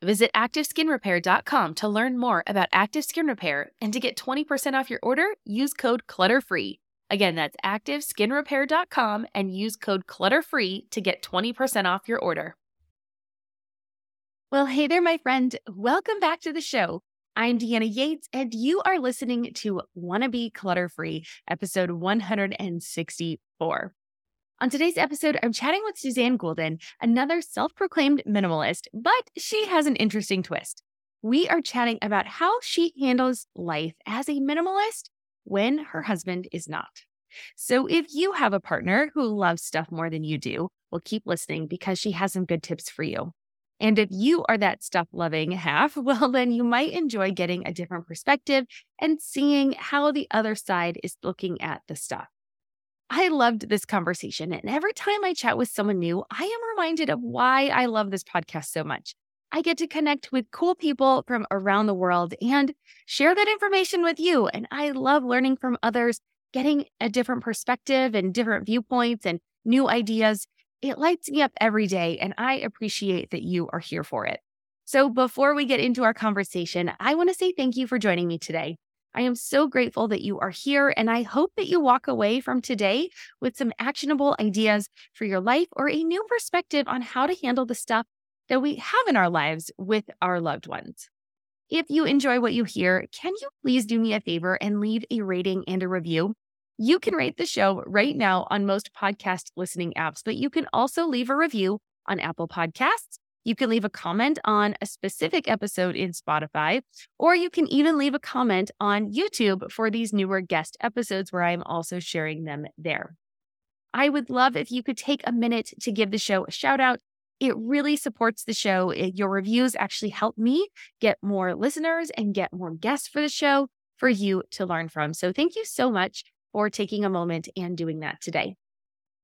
Visit ActiveSkinRepair.com to learn more about Active Skin Repair and to get 20% off your order, use code CLUTTERFREE. Again, that's ActiveSkinRepair.com and use code CLUTTERFREE to get 20% off your order. Well, hey there, my friend. Welcome back to the show. I'm Deanna Yates, and you are listening to Wanna Be Clutter Free, episode 164. On today's episode, I'm chatting with Suzanne Goulden, another self proclaimed minimalist, but she has an interesting twist. We are chatting about how she handles life as a minimalist when her husband is not. So if you have a partner who loves stuff more than you do, well, keep listening because she has some good tips for you. And if you are that stuff loving half, well, then you might enjoy getting a different perspective and seeing how the other side is looking at the stuff. I loved this conversation. And every time I chat with someone new, I am reminded of why I love this podcast so much. I get to connect with cool people from around the world and share that information with you. And I love learning from others, getting a different perspective and different viewpoints and new ideas. It lights me up every day, and I appreciate that you are here for it. So, before we get into our conversation, I want to say thank you for joining me today. I am so grateful that you are here, and I hope that you walk away from today with some actionable ideas for your life or a new perspective on how to handle the stuff that we have in our lives with our loved ones. If you enjoy what you hear, can you please do me a favor and leave a rating and a review? You can rate the show right now on most podcast listening apps, but you can also leave a review on Apple Podcasts you can leave a comment on a specific episode in Spotify, or you can even leave a comment on YouTube for these newer guest episodes where I'm also sharing them there. I would love if you could take a minute to give the show a shout out. It really supports the show. Your reviews actually help me get more listeners and get more guests for the show for you to learn from. So thank you so much for taking a moment and doing that today.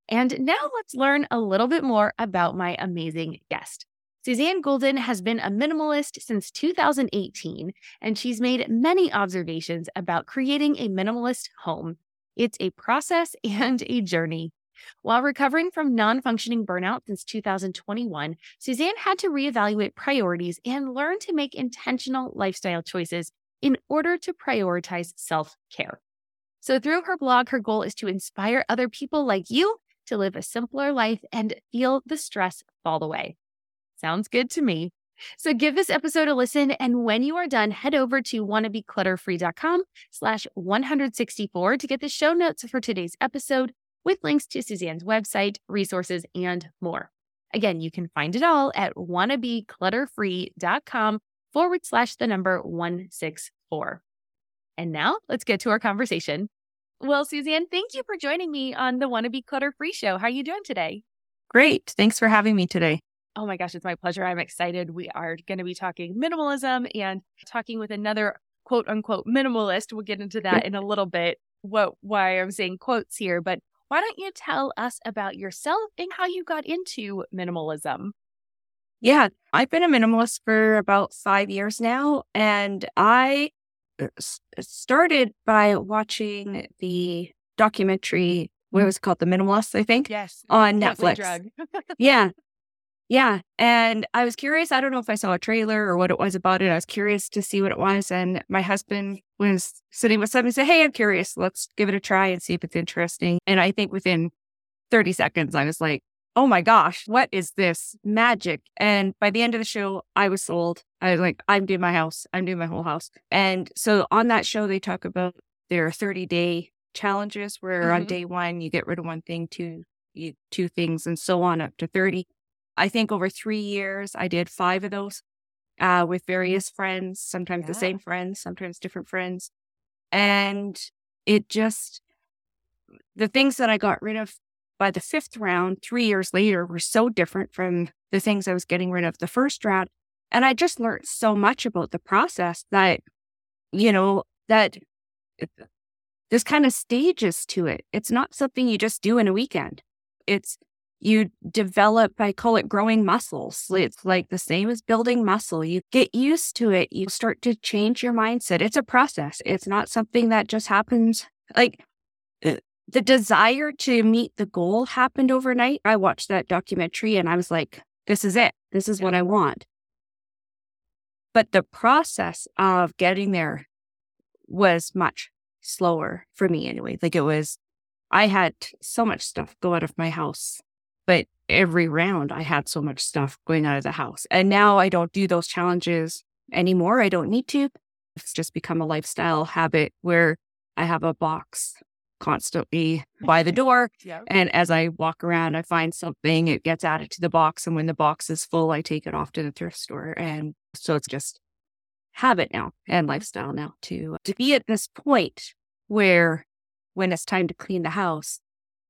And now let's learn a little bit more about my amazing guest. Suzanne Goulden has been a minimalist since 2018, and she's made many observations about creating a minimalist home. It's a process and a journey. While recovering from non functioning burnout since 2021, Suzanne had to reevaluate priorities and learn to make intentional lifestyle choices in order to prioritize self care. So, through her blog, her goal is to inspire other people like you to live a simpler life and feel the stress fall away. Sounds good to me. So give this episode a listen. And when you are done, head over to wannabeclutterfree.com slash 164 to get the show notes for today's episode with links to Suzanne's website, resources, and more. Again, you can find it all at wannabeclutterfree.com forward slash the number 164. And now let's get to our conversation. Well, Suzanne, thank you for joining me on the Wanna Clutter Free show. How are you doing today? Great. Thanks for having me today. Oh my gosh, it's my pleasure. I'm excited. We are going to be talking minimalism and talking with another quote unquote minimalist. We'll get into that in a little bit. What why I'm saying quotes here, but why don't you tell us about yourself and how you got into minimalism? Yeah, I've been a minimalist for about five years now, and I uh, started by watching the documentary. What was it called? The Minimalist, I think. Yes. On Netflix. yeah. Yeah. And I was curious. I don't know if I saw a trailer or what it was about it. I was curious to see what it was. And my husband was sitting with somebody and said, Hey, I'm curious. Let's give it a try and see if it's interesting. And I think within 30 seconds, I was like, oh my gosh, what is this magic? And by the end of the show, I was sold. I was like, I'm doing my house. I'm doing my whole house. And so on that show, they talk about their 30 day challenges where mm-hmm. on day one, you get rid of one thing, two, you, two things, and so on up to 30. I think over three years, I did five of those uh, with various friends, sometimes yeah. the same friends, sometimes different friends. And it just, the things that I got rid of by the fifth round, three years later, were so different from the things I was getting rid of the first round. And I just learned so much about the process that, you know, that there's kind of stages to it. It's not something you just do in a weekend. It's you develop, I call it growing muscles. It's like the same as building muscle. You get used to it. You start to change your mindset. It's a process. It's not something that just happens like uh, the desire to meet the goal happened overnight. I watched that documentary and I was like, this is it. This is what I want. But the process of getting there was much slower for me anyway. Like it was, I had so much stuff go out of my house, but every round I had so much stuff going out of the house. And now I don't do those challenges anymore. I don't need to. It's just become a lifestyle habit where I have a box constantly by the door. Yep. And as I walk around, I find something, it gets added to the box. And when the box is full, I take it off to the thrift store. And so it's just habit now and lifestyle now to, to be at this point where when it's time to clean the house,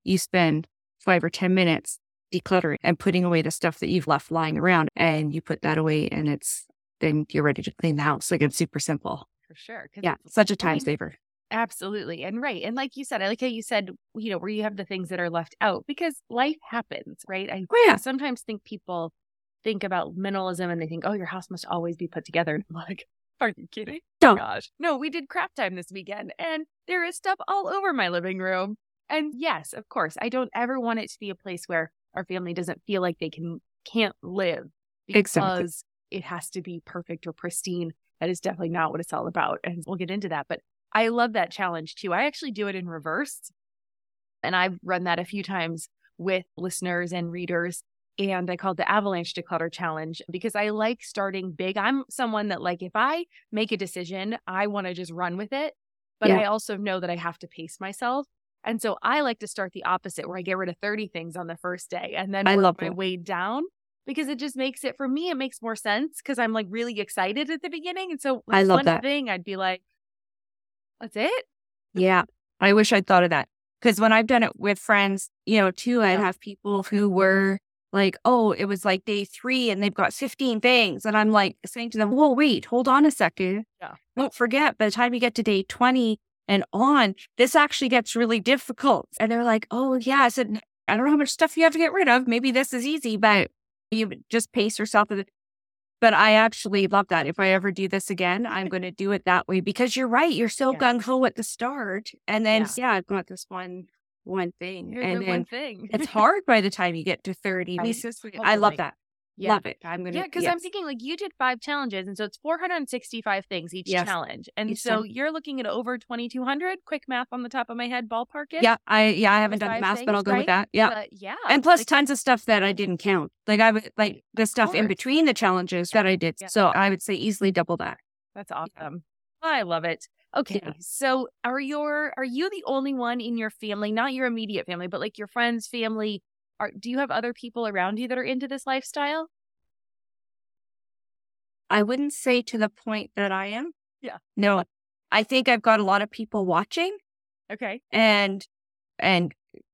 you spend five or 10 minutes decluttering and putting away the stuff that you've left lying around. And you put that away and it's, then you're ready to clean the house. Like it's super simple. For sure. Yeah. Such a time saver. Absolutely. And right. And like you said, I like how you said, you know, where you have the things that are left out because life happens, right? I oh, yeah. sometimes think people think about minimalism and they think, oh, your house must always be put together. And I'm like, are you kidding? Don't. Gosh. No, we did craft time this weekend and there is stuff all over my living room. And yes, of course, I don't ever want it to be a place where our family doesn't feel like they can can't live because exactly. it has to be perfect or pristine. That is definitely not what it's all about. And we'll get into that. But I love that challenge too. I actually do it in reverse. And I've run that a few times with listeners and readers. And I call it the avalanche declutter challenge because I like starting big. I'm someone that, like, if I make a decision, I want to just run with it. But yeah. I also know that I have to pace myself. And so I like to start the opposite where I get rid of 30 things on the first day and then I work my way down because it just makes it for me, it makes more sense because I'm like really excited at the beginning. And so I love one that thing I'd be like, that's it. Yeah. I wish I'd thought of that. Because when I've done it with friends, you know, too, I'd have people who were like, oh, it was like day three and they've got 15 things. And I'm like saying to them, whoa, wait, hold on a second. Yeah. Don't forget, by the time you get to day 20 and on, this actually gets really difficult. And they're like, oh, yeah. I said, I don't know how much stuff you have to get rid of. Maybe this is easy, but you just pace yourself. But I actually love that. If I ever do this again, I'm going to do it that way because you're right. You're so yeah. gung ho at the start. And then, yeah. yeah, I've got this one one thing. And the one thing. it's hard by the time you get to 30. I, oh, I love that. Yeah. Love it. I'm gonna Yeah, because yes. I'm thinking like you did five challenges and so it's 465 things each yes. challenge. And each so time. you're looking at over 2200. Quick math on the top of my head, ballpark it. Yeah, I yeah, I haven't done the math, things, but I'll go right? with that. Yeah. But yeah. And plus like, tons of stuff that I didn't count. Like I would like the stuff in between the challenges that I did. Yeah. So I would say easily double that. That's awesome. Yeah. I love it. Okay. Yeah. So are your are you the only one in your family, not your immediate family, but like your friends, family, are do you have other people around you that are into this lifestyle? I wouldn't say to the point that I am. Yeah. No. I think I've got a lot of people watching. Okay. And and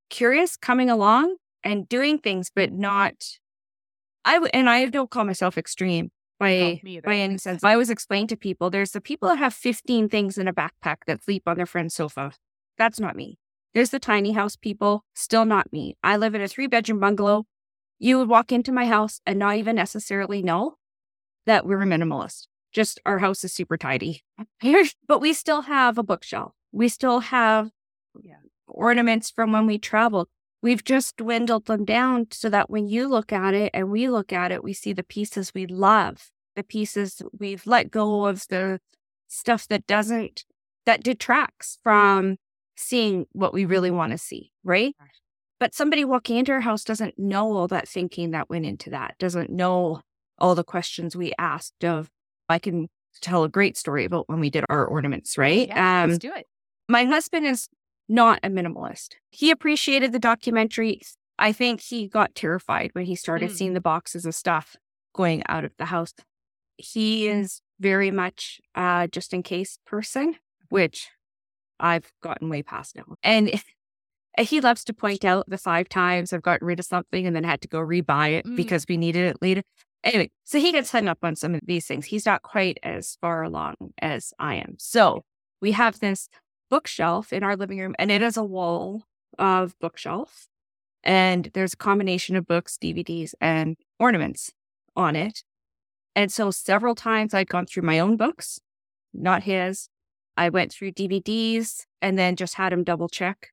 curious coming along and doing things but not I w- and I don't call myself extreme by me by any sense. I always explain to people there's the people that have 15 things in a backpack that sleep on their friend's sofa. That's not me. There's the tiny house people, still not me. I live in a three bedroom bungalow. You would walk into my house and not even necessarily know that we're a minimalist. Just our house is super tidy. But we still have a bookshelf. We still have Yeah. ornaments from when we traveled. We've just dwindled them down so that when you look at it and we look at it, we see the pieces we love, the pieces we've let go of, the stuff that doesn't, that detracts from seeing what we really want to see, right? But somebody walking into our house doesn't know all that thinking that went into that, doesn't know all the questions we asked of, I can tell a great story about when we did our ornaments, right? Yeah, Um, let's do it. my husband is not a minimalist. He appreciated the documentary. I think he got terrified when he started Mm. seeing the boxes of stuff going out of the house. He is very much uh just in case person, which I've gotten way past now. And he loves to point out the five times I've gotten rid of something and then had to go rebuy it Mm. because we needed it later. Anyway, so he gets hung up on some of these things. He's not quite as far along as I am. So we have this bookshelf in our living room, and it is a wall of bookshelf. And there's a combination of books, DVDs, and ornaments on it. And so several times I'd gone through my own books, not his. I went through DVDs and then just had him double check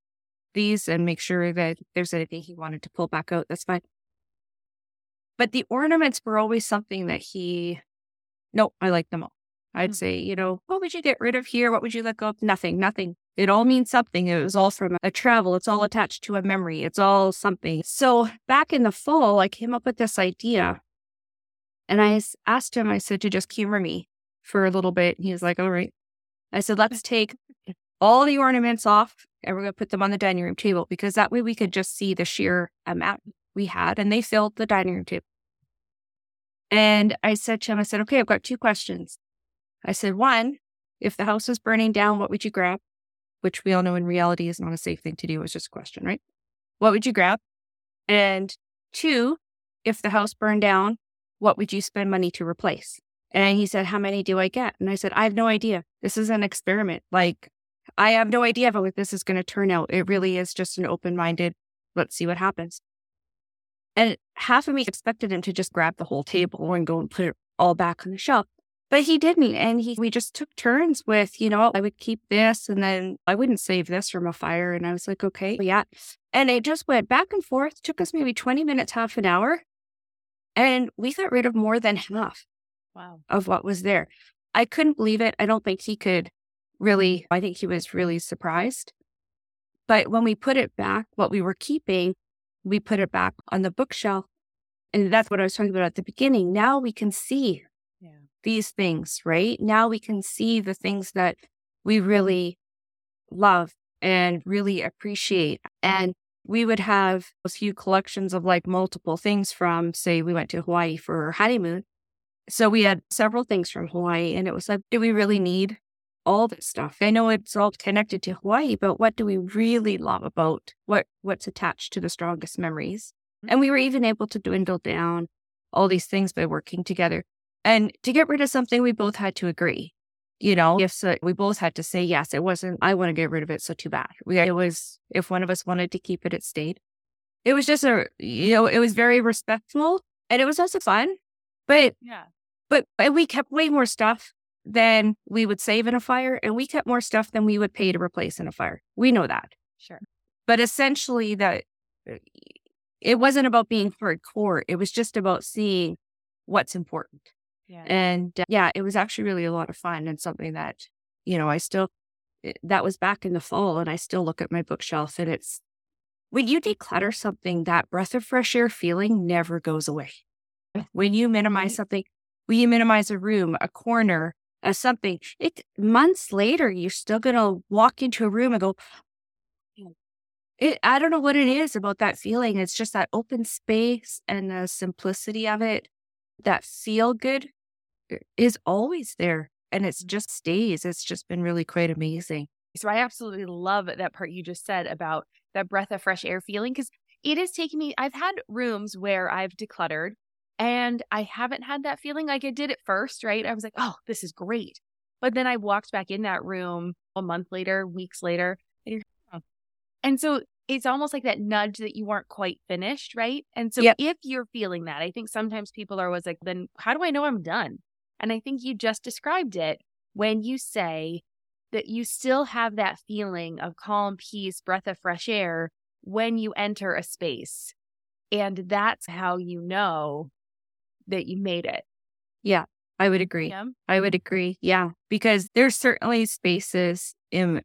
these and make sure that there's anything he wanted to pull back out. That's fine. But the ornaments were always something that he, no, I like them all. I'd Hmm. say, you know, what would you get rid of here? What would you let go of? Nothing, nothing. It all means something. It was all from a travel. It's all attached to a memory. It's all something. So back in the fall, I came up with this idea and I asked him, I said, to just humor me for a little bit. He was like, all right. I said, let's take all the ornaments off and we're going to put them on the dining room table because that way we could just see the sheer amount we had and they filled the dining room table. And I said to him, I said, okay, I've got two questions. I said, one, if the house was burning down, what would you grab? Which we all know in reality is not a safe thing to do. It's just a question, right? What would you grab? And two, if the house burned down, what would you spend money to replace? And he said, How many do I get? And I said, I have no idea. This is an experiment. Like, I have no idea how this is going to turn out. It really is just an open minded, let's see what happens. And half of me expected him to just grab the whole table and go and put it all back on the shelf. But he didn't. And he we just took turns with, you know, I would keep this and then I wouldn't save this from a fire. And I was like, okay, yeah. And it just went back and forth, took us maybe 20 minutes, half an hour. And we got rid of more than half Wow. of what was there. I couldn't believe it. I don't think he could really, mm-hmm. I think he was really surprised. But when we put it back, what we were keeping, we put it back on the bookshelf. And that's what I was talking about at the beginning. Now we can see Yeah. these things, right? Now we can see the things that we really love and really appreciate. And we would have a few collections of like multiple things from, say, we went to Hawaii for our honeymoon. So we had several things from Hawaii, and it was like, do we really need all this stuff? I know it's all connected to Hawaii, but what do we really love about what what's attached to the strongest memories? Mm. And we were even able to dwindle down all these things by working together. And to get rid of something, we both had to agree. You know, if so, we both had to say yes. It wasn't. I want to get rid of it, so too bad. We it was if one of us wanted to keep it, it stayed. It was just a you know, it was very respectful, and it was also fun. But Yeah. But and we kept way more stuff than we would save in a fire, and we kept more stuff than we would pay to replace in a fire. We know that. Sure. But essentially, that it wasn't about being hardcore. It was just about seeing what's important. Yeah. And uh, yeah, it was actually really a lot of fun and something that, you know, I still, it- that was back in the fall and I still look at my bookshelf and it's, when you declutter something, that breath of fresh air feeling never goes away. When you minimize something, when you minimize a room, a corner, a something, it months later, you're still going to walk into a room and go, it, I don't know what it is about that feeling. It's just that open space and the simplicity of it, that feel good is always there and it mm-hmm. just stays. It's just been really quite amazing. So I absolutely love that part you just said about that breath of fresh air feeling because it is taking me. I've had rooms where I've decluttered And I haven't had that feeling like I did at first, right? I was like, oh, this is great. But then I walked back in that room a month later, weeks later, and, oh. and so it's almost like that nudge that you weren't quite finished, right? And so yep. if you're feeling that, I think sometimes people are always like, then how do I know I'm done? And I think you just described it when you say that you still have that feeling of calm, peace, breath of fresh air when you enter a space. And that's how you know that you made it. Yeah, I would agree. Yeah. I would mm-hmm. agree. Yeah, because there's certainly spaces in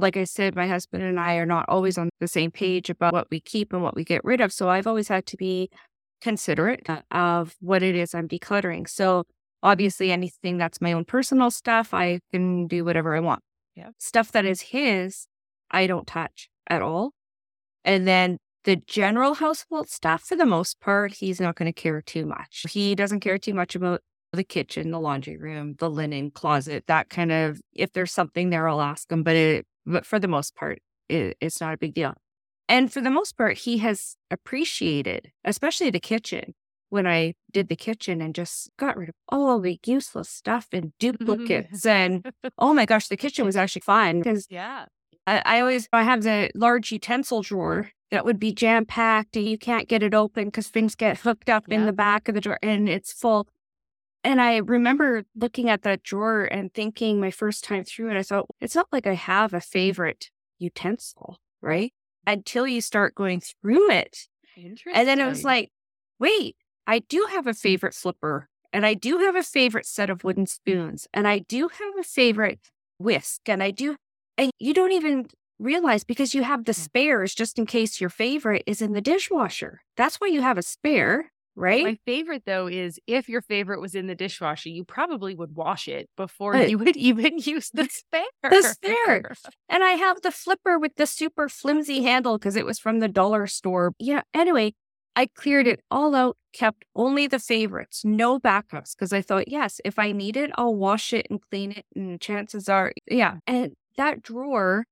like I said, my husband and I are not always on the same page about what we keep and what we get rid of. So I've always had to be considerate of what it is I'm decluttering. So obviously, anything that's my own personal stuff, I can do whatever I want. Yeah. Stuff that is his, I don't touch at all. And then the general household stuff, for the most part, he's not going to care too much. He doesn't care too much about the kitchen, the laundry room, the linen closet, that kind of. If there's something there, I'll ask him. But it, but for the most part, it, it's not a big deal. And for the most part, he has appreciated, especially the kitchen, when I did the kitchen and just got rid of all the useless stuff and duplicates. and oh my gosh, the kitchen was actually fun because yeah, I, I always I have the large utensil drawer that would be jam packed and you can't get it open because things get hooked up yeah. in the back of the drawer and it's full. And I remember looking at that drawer and thinking my first time through it, I thought, it's not like I have a favorite utensil, right? Until you start going through it. And then it was like, wait, I do have a mm. favorite flipper and I do have a favorite set of wooden spoons and I do have a favorite whisk and I do, and you don't even realize because you have the spares just in case your favorite is in the dishwasher. That's why you have a spare, right? My favorite though is if your favorite was in the dishwasher, you probably would wash it before you would even use the spare. The spare. and I have the flipper with the super flimsy handle because it was from the dollar store. Yeah. Anyway, I cleared it all out, kept only the favorites, no backups, because I thought, yes, if I need it, I'll wash it and clean it. And chances are, yeah. And that drawer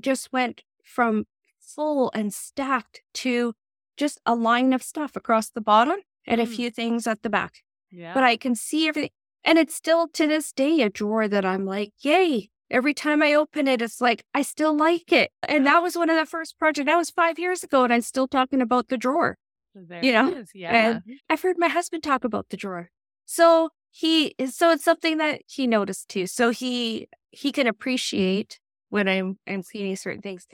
just went from full and stacked to just a line of stuff across the bottom and a mm. few things at the back. Yeah. But I can see everything. And it's still to this day a drawer that I'm like, yay. Every time I open it, it's like, I still like it. And that was one of the first projects. That was five years ago. And I'm still talking about the drawer. There you know? Yeah. And I've heard my husband talk about the drawer. So he is so it's something that he noticed too. So he he can appreciate when I'm I'm cleaning certain things.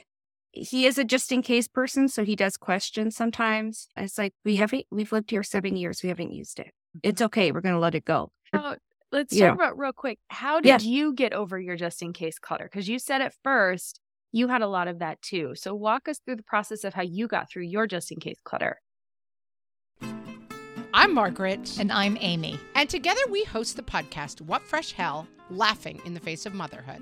He is a just in case person, so he does question sometimes. It's like we haven't we've lived here seven years, we haven't used it. It's mm-hmm. okay, we're gonna let it go. Oh, let's yeah. talk about real quick. How did yeah. you get over your just in case clutter? Because you said at first you had a lot of that too. So walk us through the process of how you got through your just in case clutter. I'm Margaret. And I'm Amy. And together we host the podcast, What Fresh Hell Laughing in the Face of Motherhood.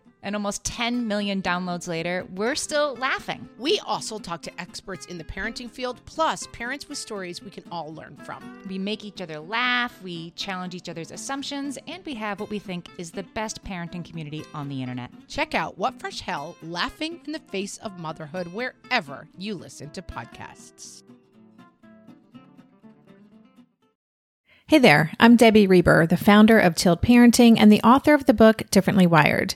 And almost 10 million downloads later, we're still laughing. We also talk to experts in the parenting field, plus parents with stories we can all learn from. We make each other laugh, we challenge each other's assumptions, and we have what we think is the best parenting community on the internet. Check out What Fresh Hell Laughing in the Face of Motherhood wherever you listen to podcasts. Hey there, I'm Debbie Reber, the founder of Tilt Parenting and the author of the book Differently Wired.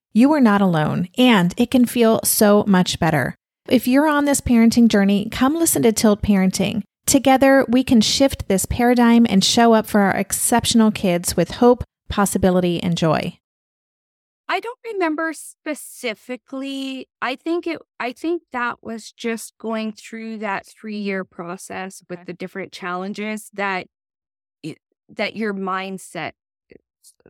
you are not alone, and it can feel so much better. If you're on this parenting journey, come listen to Tilt Parenting. Together, we can shift this paradigm and show up for our exceptional kids with hope, possibility, and joy. I don't remember specifically. I think it I think that was just going through that 3-year process with the different challenges that it, that your mindset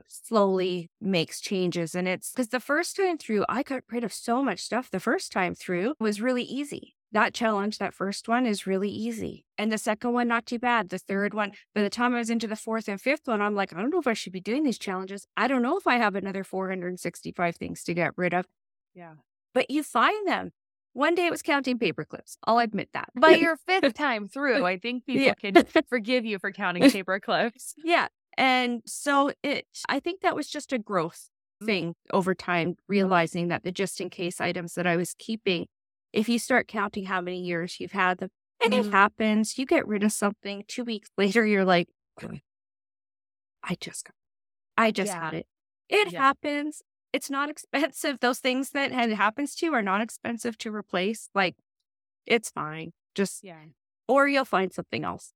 slowly makes changes and it's cuz the first time through I got rid of so much stuff the first time through was really easy. That challenge that first one is really easy. And the second one not too bad. The third one by the time I was into the fourth and fifth one I'm like I don't know if I should be doing these challenges. I don't know if I have another 465 things to get rid of. Yeah. But you find them. One day it was counting paper clips. I'll admit that. By your fifth time through, I think people Yeah. can forgive you for counting paper clips. Yeah. And so it I think that was just a growth thing over time, realizing that the just in case items that I was keeping, if you start counting how many years you've had them, and it Mhm. happens, you get rid of something, two weeks later, you're like, I just got I just Yeah. had it. It Yeah. happens. It's not expensive. Those things that had happens to you are not expensive to replace. Like it's fine. Just Yeah. or you'll find something else,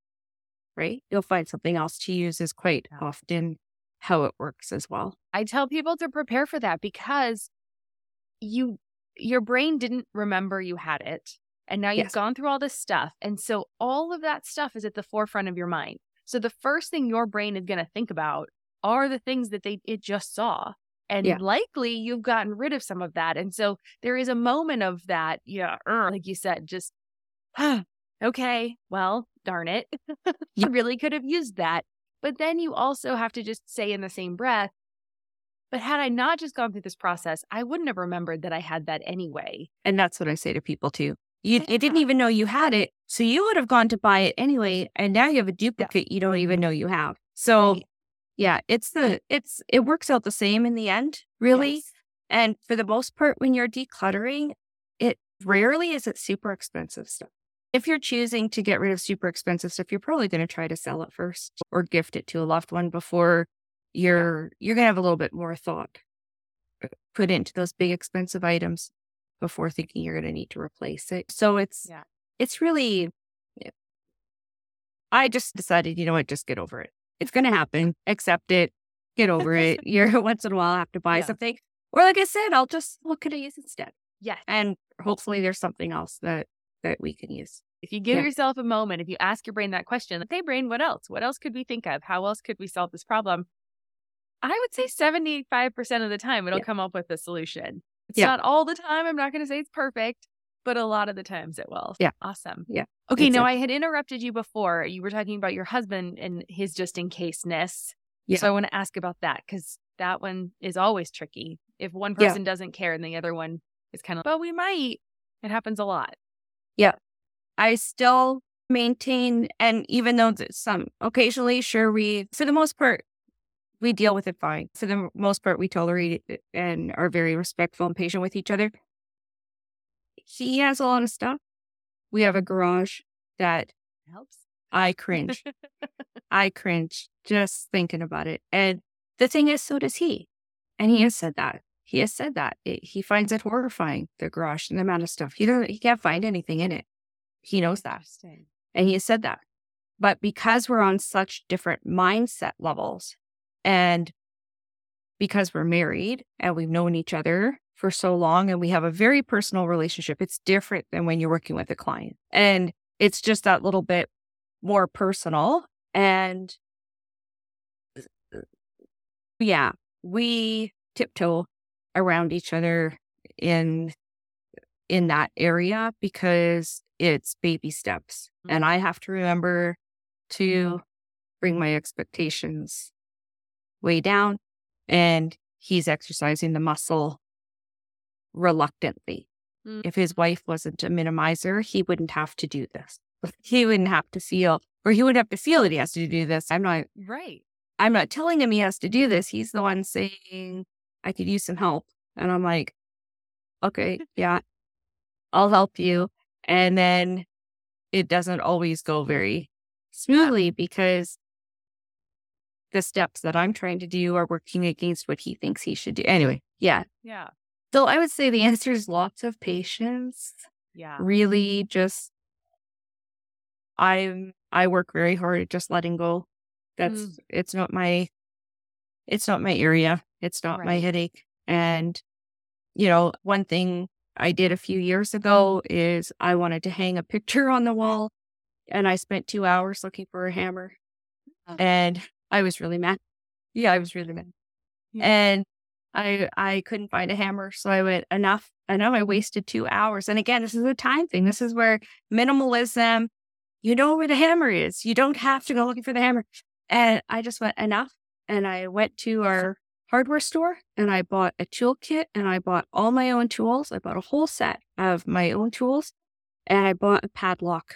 right? You'll find something else to use is quite often how it works as well. I tell people to prepare for that because you your brain didn't remember you had it. And now you've Yes. gone through all this stuff. And so all of that stuff is at the forefront of your mind. So the first thing your brain is going to think about are the things that they it just saw. And Yeah. likely you've gotten rid of some of that. And so there is a moment of that, yeah, er, like you said, just okay, well, darn it. you really could have used that. But then you also have to just say in the same breath, but had I not just gone through this process, I wouldn't have remembered that I had that anyway. And that's what I say to people too. You, you didn't even know you had it. So you would have gone to buy it anyway. And now you have a duplicate you don't even know you have. So Right. yeah, it's the, it's, it works out the same in the end, really. Yes. And for the most part, when you're decluttering, it rarely is it super expensive stuff. If you're choosing to get rid of super expensive stuff, you're probably going to try to sell it first or gift it to a loved one before you're you're going to have a little bit more thought uh, put into those big expensive items before thinking you're going to need to replace it. So it's Yeah. it's really. I just decided, you know what, just get over it. It's going to happen. Accept it. Get over it. You're once in a while have to buy Yeah. something. Or like I said, I'll just what could I use instead? Yes. And hopefully there's something else that that we can use. If you give Yeah. yourself a moment, if you ask your brain that question, like, hey, brain, what else? What else could we think of? How else could we solve this problem? I would say 75% of the time it'll Yeah. come up with a solution. It's Yeah. not all the time. I'm not going to say it's perfect, but a lot of the times it will. Yeah. Awesome. Yeah. Okay. Now, I had interrupted you before. You were talking about your husband and his just in case ness. Yeah. So I want to ask about that because that one is always tricky. If one person doesn't care and the other one is kind of, but we might. It happens a lot. I still maintain, and even though some occasionally, sure, we, for the most part, we deal with it fine. For the most part, we tolerate it and are very respectful and patient with each other. He has a lot of stuff. We have a garage that Helps. I cringe. I cringe just thinking about it. And the thing is, so does he. And he has said that. He has said that. It, he finds it horrifying, the garage and the amount of stuff. He doesn't, he can't find anything in it. He knows that. And he has said that. But because we're on such different mindset levels and because we're married and we've known each other for so long and we have a very personal relationship, it's different than when you're working with a client. And it's just that little bit more personal. And uh, yeah, we tiptoe around each other in in that area because it's baby steps and i have to remember to bring my expectations way down and he's exercising the muscle reluctantly Mm. if his wife wasn't a minimizer he wouldn't have to do this he wouldn't have to feel or he wouldn't have to feel that he has to do this i'm not Right. I'm not telling him he has to do this. He's the one saying, I could use some help. And I'm like, okay, yeah, I'll help you. And then it doesn't always go very smoothly because the steps that I'm trying to do are working against what he thinks he should do. Anyway, yeah. Yeah. So I would say the answer is lots of patience. Yeah. Really just I'm I work very hard at just letting go. That's Mm. it's not my it's not my area. It's not my headache. And you know, one thing I did a few years ago is I wanted to hang a picture on the wall and I spent 2 hours looking for a hammer. Oh. And I was really mad. Yeah, I was really mad. Yeah. And I I couldn't find a hammer, so I went enough. I know I wasted 2 hours. And again, this is a time thing. This is where minimalism you know where the hammer is. You don't have to go looking for the hammer. And I just went enough. And I went to our hardware store and I bought a tool kit and I bought all my own tools. I bought a whole set of my own tools and I bought a padlock.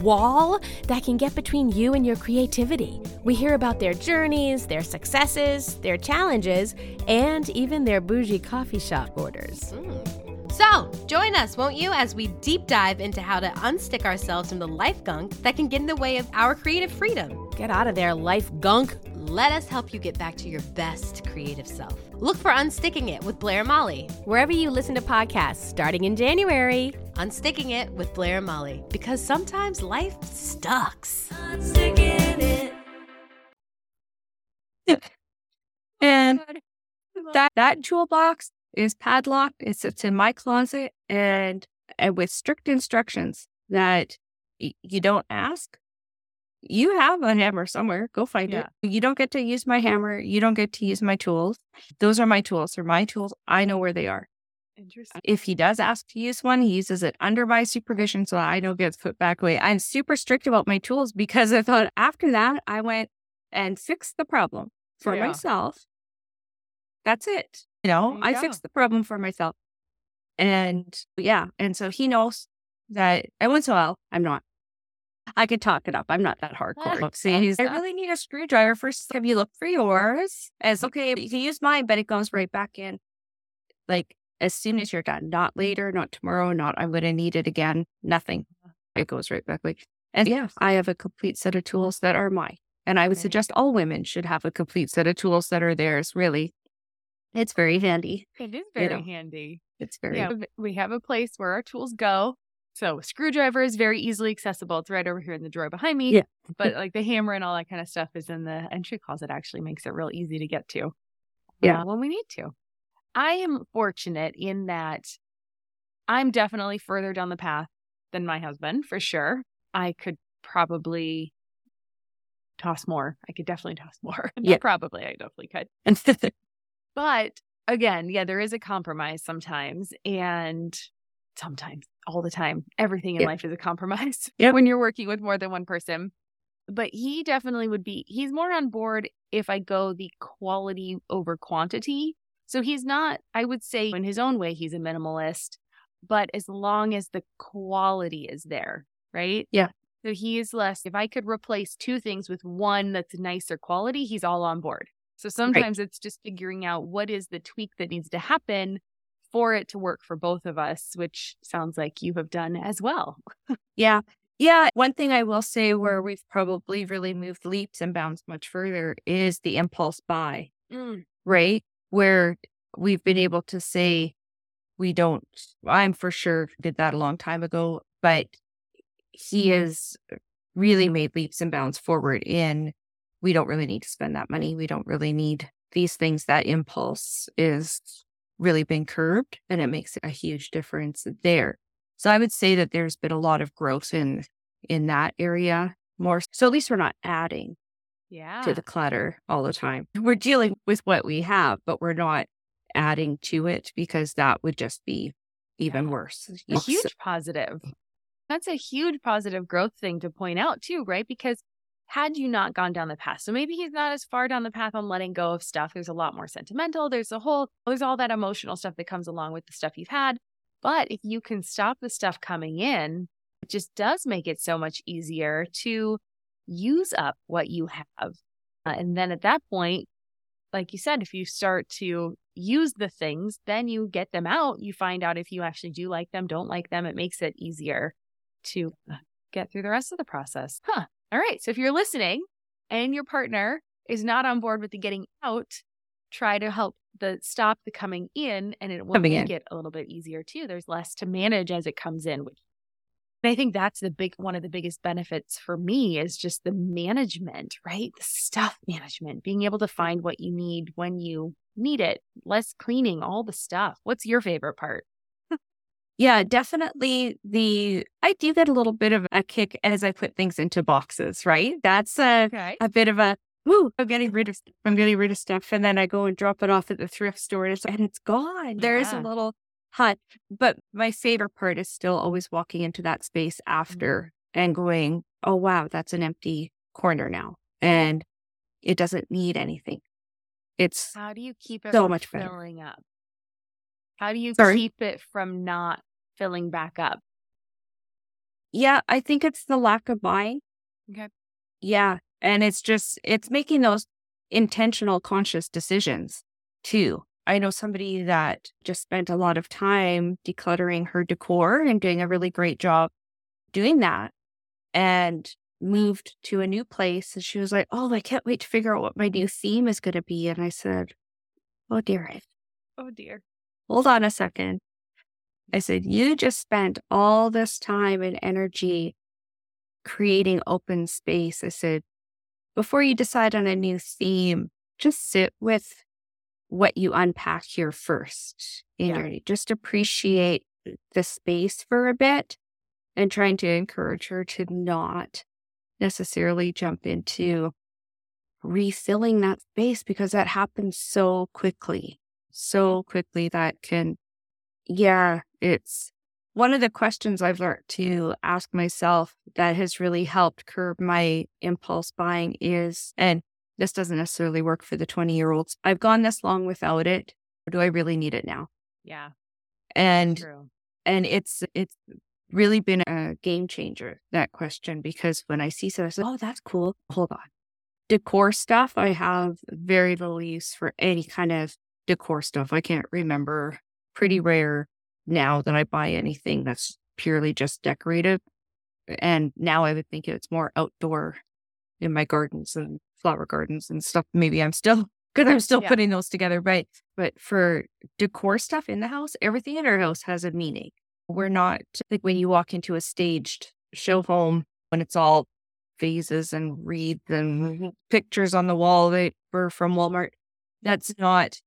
wall that can get between you and your creativity. We hear about their journeys, their successes, their challenges, and even their bougie coffee shop orders. Hmm. So, join us, won't you, as we deep dive into how to unstick ourselves from the life gunk that can get in the way of our creative freedom. Get out of there, life gunk. Let us help you get back to your best creative self. Look for Unsticking It with Blair and Molly, wherever you listen to podcasts, starting in January. Unsticking It with Blair and Molly, because sometimes life sucks. And that that toolbox is padlocked. It sits in my closet and, and with strict instructions that y- you don't ask. You have a hammer somewhere. Go find Yeah. it. You don't get to use my hammer. You don't get to use my tools. Those are my tools. They're my tools. I know where they are. Interesting. If he does ask to use one, he uses it under my supervision so I don't get put back away. I'm super strict about my tools because I thought after that, I went and fixed the problem for Yeah. myself. That's it. You know, I go. fixed the problem for myself. And yeah, and so he knows that and once in a while, I'm not. I could talk it up. I'm not that hardcore. See, he's, I really need a screwdriver first. Have you looked for yours? As okay, you can use mine, but it goes right back in. Like as soon as you're done, not later, not tomorrow, not I'm going to need it again. Nothing. Uh-huh. It goes right back. Like, and yeah, I have a complete set of tools that are mine. And I would suggest all women should have a complete set of tools that are theirs. Really, it's very handy. It is You very know. handy. It's very Yeah, we have a place where our tools go. So screwdriver is very easily accessible. It's right over here in the drawer behind me. Yeah. but like the hammer and all that kind of stuff is in the entry closet. Actually, makes it real easy to get to. Yeah. uh, when we need to. I am fortunate in that I'm definitely further down the path than my husband for sure. I could probably toss more. I could definitely toss more. Yeah. probably. I definitely could. But again, yeah, there is a compromise sometimes. And sometimes, all the time, everything in Yeah. life is a compromise Yep. when you're working with more than one person. But he definitely would be, he's more on board if I go the quality over quantity. So he's not, I would say, in his own way, he's a minimalist, but as long as the quality is there, right? Yeah. So he is less, if I could replace two things with one that's nicer quality, he's all on board. So sometimes it's just figuring out what is the tweak that needs to happen for it to work for both of us, which sounds like you have done as well. Yeah. Yeah. One thing I will say where we've probably really moved leaps and bounds much further is the impulse buy, mm. right? Where we've been able to say, we don't, I'm for sure did that a long time ago, but he mm-hmm. has really made leaps and bounds forward in we don't really need to spend that money. We don't really need these things. That impulse is really been curbed and it makes a huge difference there. So I would say that there's been a lot of growth in in that area more. So at least we're not adding Yeah. to the clutter all the time. We're dealing with what we have, but we're not adding to it because that would just be even worse. a huge positive. That's a huge positive growth thing to point out too, right? Because had you not gone down the path, so maybe he's not as far down the path on letting go of stuff. There's a lot more sentimental. There's a whole, there's all that emotional stuff that comes along with the stuff you've had. But if you can stop the stuff coming in, it just does make it so much easier to use up what you have. Uh, and then at that point, like you said, if you start to use the things, then you get them out. You find out if you actually do like them, don't like them. It makes it easier to uh, get through the rest of the process. Huh. All right. So if you're listening and your partner is not on board with the getting out, try to help the stop the coming in and it will Coming make in. it a little bit easier too. There's less to manage as it comes in, which and I think that's the big one of the biggest benefits for me is just the management, right? The stuff management, being able to find what you need when you need it, less cleaning, all the stuff. What's your favorite part? Yeah, definitely the I do get a little bit of a kick as I put things into boxes, right? That's a Okay. a bit of a ooh, I'm getting rid of I'm getting rid of stuff and then I go and drop it off at the thrift store and it's, and it's gone. There's a little hut. But my favorite part is still always walking into that space mm-hmm. after and going, Oh wow, that's an empty corner now. And it doesn't need anything. It's How do you keep it So much better. filling up? How do you Sorry? keep it from not filling back up? Yeah, I think it's the lack of buying. Okay. Yeah. And it's just, it's making those intentional, conscious decisions too. I know somebody that just spent a lot of time decluttering her decor and doing a really great job doing that and moved to a new place. And she was like, Oh, I can't wait to figure out what my new theme is going to be. And I said, Oh, dear, Oh dear. Hold on a second. I said, You just spent all this time and energy creating open space. I said, Before you decide on a new theme, just sit with what you unpack here first. You Yeah. just appreciate the space for a bit and trying to encourage her to not necessarily jump into refilling that space because that happens so quickly so quickly that can, yeah, it's one of the questions I've learned to ask myself that has really helped curb my impulse buying is, and this doesn't necessarily work for the 20 year olds. I've gone this long without it. Do I really need it now? Yeah. And True. and it's it's really been a game changer that question because when I see something, I say, "Oh, that's cool." Hold on, decor stuff. I have very little use for any kind of decor stuff. I can't remember. Pretty rare now that I buy anything that's purely just decorative. And now I would think it's more outdoor in my gardens and flower gardens and stuff. Maybe I'm still because I'm still Yeah. putting those together. But but for decor stuff in the house, everything in our house has a meaning. We're not like when you walk into a staged show home when it's all vases and wreaths and mm-hmm. pictures on the wall that were from Walmart. That's not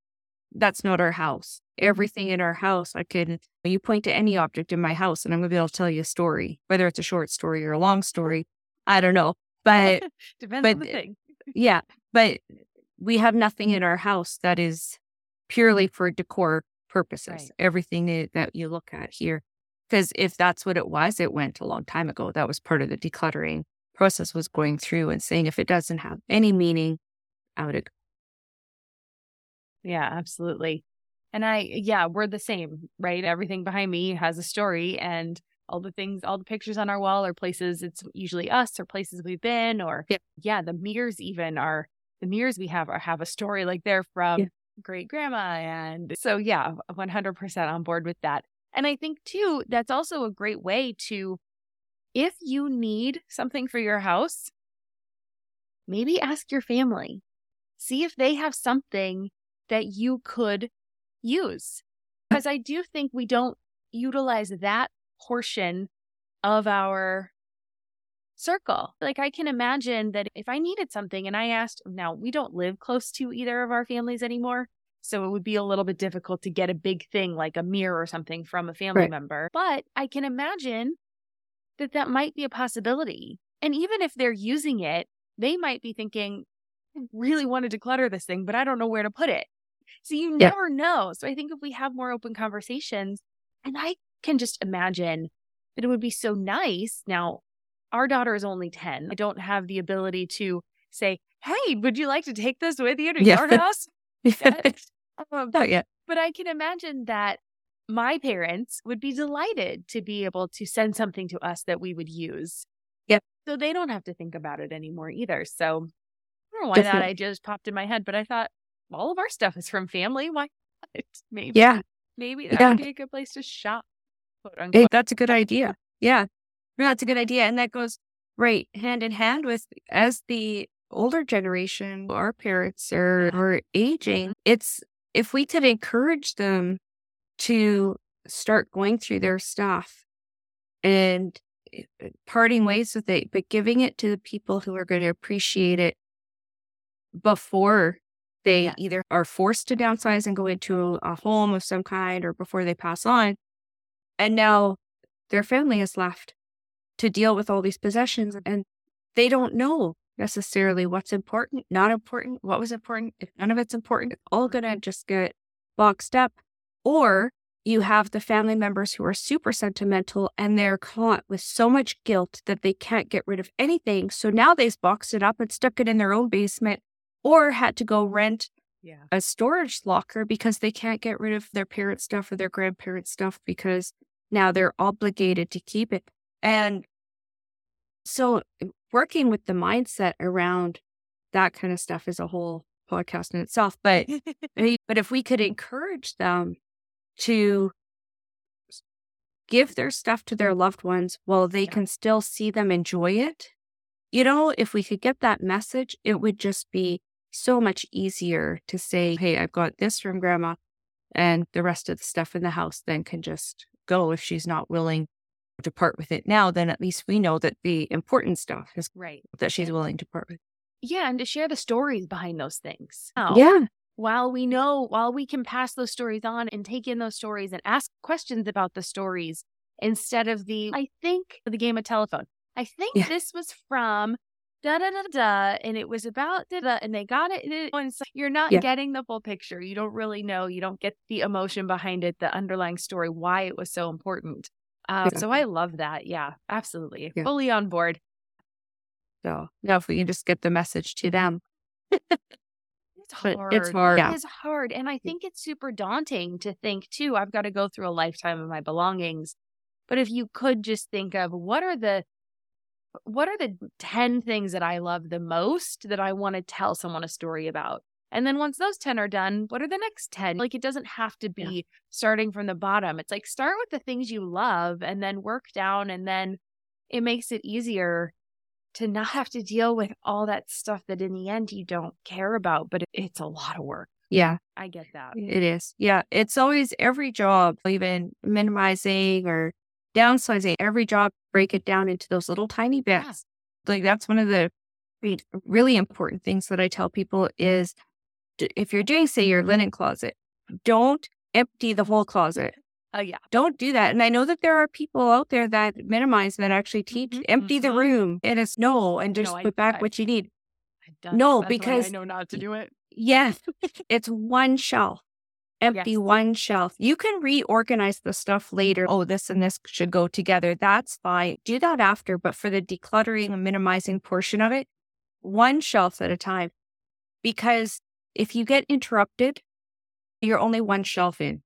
that's not our house. Mm-hmm. Everything in our house, I could you point to any object in my house and I'm gonna be able to tell you a story, whether it's a short story or a long story. I don't know. But Depends but on the thing. yeah, but we have nothing in mm-hmm. our house that is purely for decor purposes. Right. Everything that, you look at here, because if that's what it was, it went a long time ago. That was part of the decluttering process was going through and saying if it doesn't have any meaning, out it. Yeah, absolutely. And I, yeah, we're the same, right? Everything behind me has a story and all the things, all the pictures on our wall are places it's usually us or places we've been or Yeah. yeah, the mirrors even are the mirrors we have are have a story like they're from Yeah. great grandma. And so yeah, 100% on board with that. And I think too, that's also a great way to, if you need something for your house, maybe ask your family. See if they have something that you could use. Because I do think we don't utilize that portion of our circle. Like I can imagine that if I needed something and I asked, now we don't live close to either of our families anymore. So it would be a little bit difficult to get a big thing like a mirror or something from a family Right. member. But I can imagine that that might be a possibility. And even if they're using it, they might be thinking, I really want to declutter this thing, but I don't know where to put it. So you Yeah. never know. So I think if we have more open conversations, and I can just imagine that it would be so nice. Now, our daughter is only 10. I don't have the ability to say, Hey, would you like to take this with you to Yeah. your house? Um, Not yet. but I can imagine that my parents would be delighted to be able to send something to us that we would use. Yep. So they don't have to think about it anymore either. So I don't know why that Definitely. I just popped in my head, but I thought all of our stuff is from family. Why not? Maybe, Yeah. maybe that Yeah. would be a good place to shop. Hey, that's a good idea. Yeah. Yeah, that's a good idea. And that goes right hand in hand with as the older generation, our parents are, are aging. Mm-hmm. It's if we could encourage them to start going through their stuff and uh, parting mm-hmm. ways with it, but giving it to the people who are going to appreciate it before they either are forced to downsize and go into a home of some kind or before they pass on. And now their family is left to deal with all these possessions and they don't know necessarily what's important, not important, what was important. If none of it's important, it's all going to just get boxed up. Or you have the family members who are super sentimental and they're caught with so much guilt that they can't get rid of anything. So now they've boxed it up and stuck it in their own basement or had to go rent Yeah. a storage locker because they can't get rid of their parents' stuff or their grandparents' stuff because now they're obligated to keep it. And so eh, working with the mindset around that kind of stuff is a whole podcast in itself. But eh, but if we could encourage them to give their stuff to their loved ones while they Yeah. can still see them enjoy it, you know, if we could get that message, it would just be so much easier to say, hey, I've got this from grandma, and the rest of the stuff in the house then can just go if she's not willing to part with it now, then at least we know that the important stuff is Right. that she's willing to part with. Yeah. And to share the stories behind those things. Oh. Yeah. while we know, while we can pass those stories on and take in those stories and ask questions about the stories instead of the, I think, the game of telephone. I think Yeah. this was from da da da da, and it was about da da, and they got it. And like, you're not Yeah. getting the full picture. You don't really know. You don't get the emotion behind it, the underlying story, why it was so important. Um, so I love that. Yeah, absolutely. Yeah. Fully on board. So now if we can just get the message to them. It's hard. it's hard. It Yeah. is hard. And I think it's super daunting to think, too, I've got to go through a lifetime of my belongings. But if you could just think of what are the what are the 10 things that I love the most that I want to tell someone a story about? And then once those 10 are done, what are the next 10? Like it doesn't have to be Yeah. starting from the bottom. It's like start with the things you love and then work down and then it makes it easier to not have to deal with all that stuff that in the end you don't care about, but it's a lot of work. Yeah, I get that. it is. Yeah. It's always every job, even minimizing or downsizing, every job, break it down into those little tiny Yeah. bits. Like that's one of the really important things that I tell people is if you're doing, say, your linen closet, don't empty the whole closet. Oh yeah. Don't do that. And I know that there are people out there that minimize that actually teach Mhm, empty the mhm. room and it's no and just No, I- put back I- what you need. No, it. That's why because- I know not to do it. Yes, it's one shelf. Empty Yes. one shelf. You can reorganize the stuff later. Oh, this and this should go together. That's fine. Do that after. But for the decluttering and minimizing portion of it, one shelf at a time. Because if you get interrupted you're only one shelf in.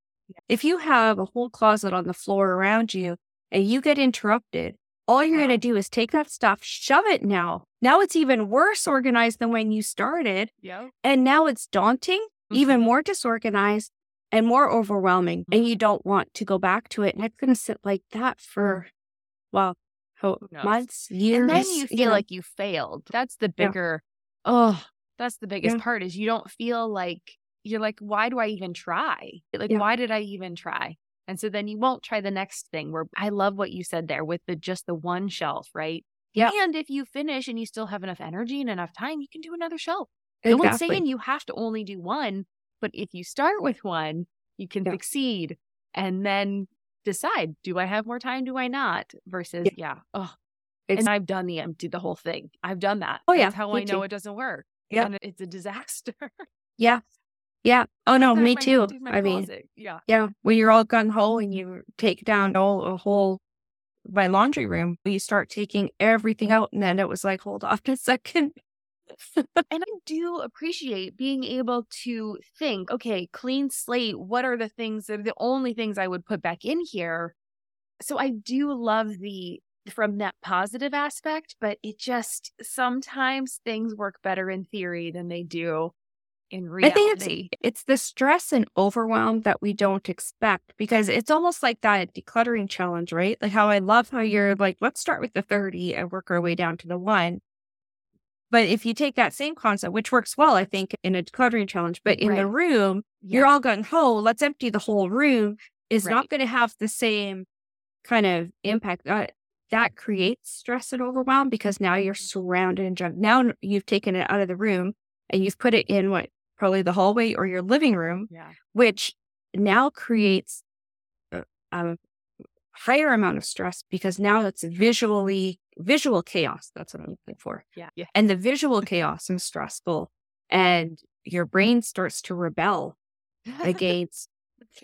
If you have a whole closet on the floor around you and you get interrupted, all you're going to uh-huh. do is take that stuff, shove it now. Now it's even worse organized than when you started. Yeah. And now it's daunting, even mm-hmm. more disorganized and more overwhelming. And mm-hmm. you don't want to go back to it. And it's going to sit like that for, mm. well, ho- knows? months, years. And then you feel know. like you failed. That's the Yeah. bigger, oh, that's the biggest Yeah. part is you don't feel like you're like, why do I even try? Like, Yeah. why did I even try? And so then you won't try the next thing where I love what you said there with the just the one shelf, right? Yeah. And if you finish and you still have enough energy and enough time, you can do another shelf. No one's Exactly. saying you have to only do one, but if you start with one, you can Yeah. succeed and then decide, do I have more time? Do I not? Versus, yeah. Oh, It's- and I've done the empty the whole thing. I've done that. Oh, yeah, That's how I know too. it doesn't work. Yeah. And it's a disaster. Yeah. Yeah. Oh, no, me my- too. I mean, yeah. Yeah, when you're all gun ho and you take down all a whole my laundry room, you start taking everything out, and then it was like, hold on a second. And I do appreciate being able to think, okay, clean slate, what are the things that are the only things I would put back in here? So I do love the from that positive aspect, but it just sometimes things work better in theory than they do in reality. I think it's it's the stress and overwhelm that we don't expect because it's almost like that decluttering challenge, right? Like how I love how you're mm-hmm. like, let's start with the 30 and work our way down to the one. But if you take that same concept, which works well, I think, in a decluttering challenge, but in the Right. room, you're all going, ho, let's empty the whole room, is Right. not going to have the same kind of impact. Uh, that creates stress and overwhelm because now you're mm-hmm. surrounded in junk. Now you've taken it out of the room and you've put it in what probably the hallway or your living room, yeah. which now creates a, a higher amount of stress because now it's visually visual chaos. That's what I'm looking for. Yeah. Yeah. And the visual chaos is stressful, and your brain starts to rebel against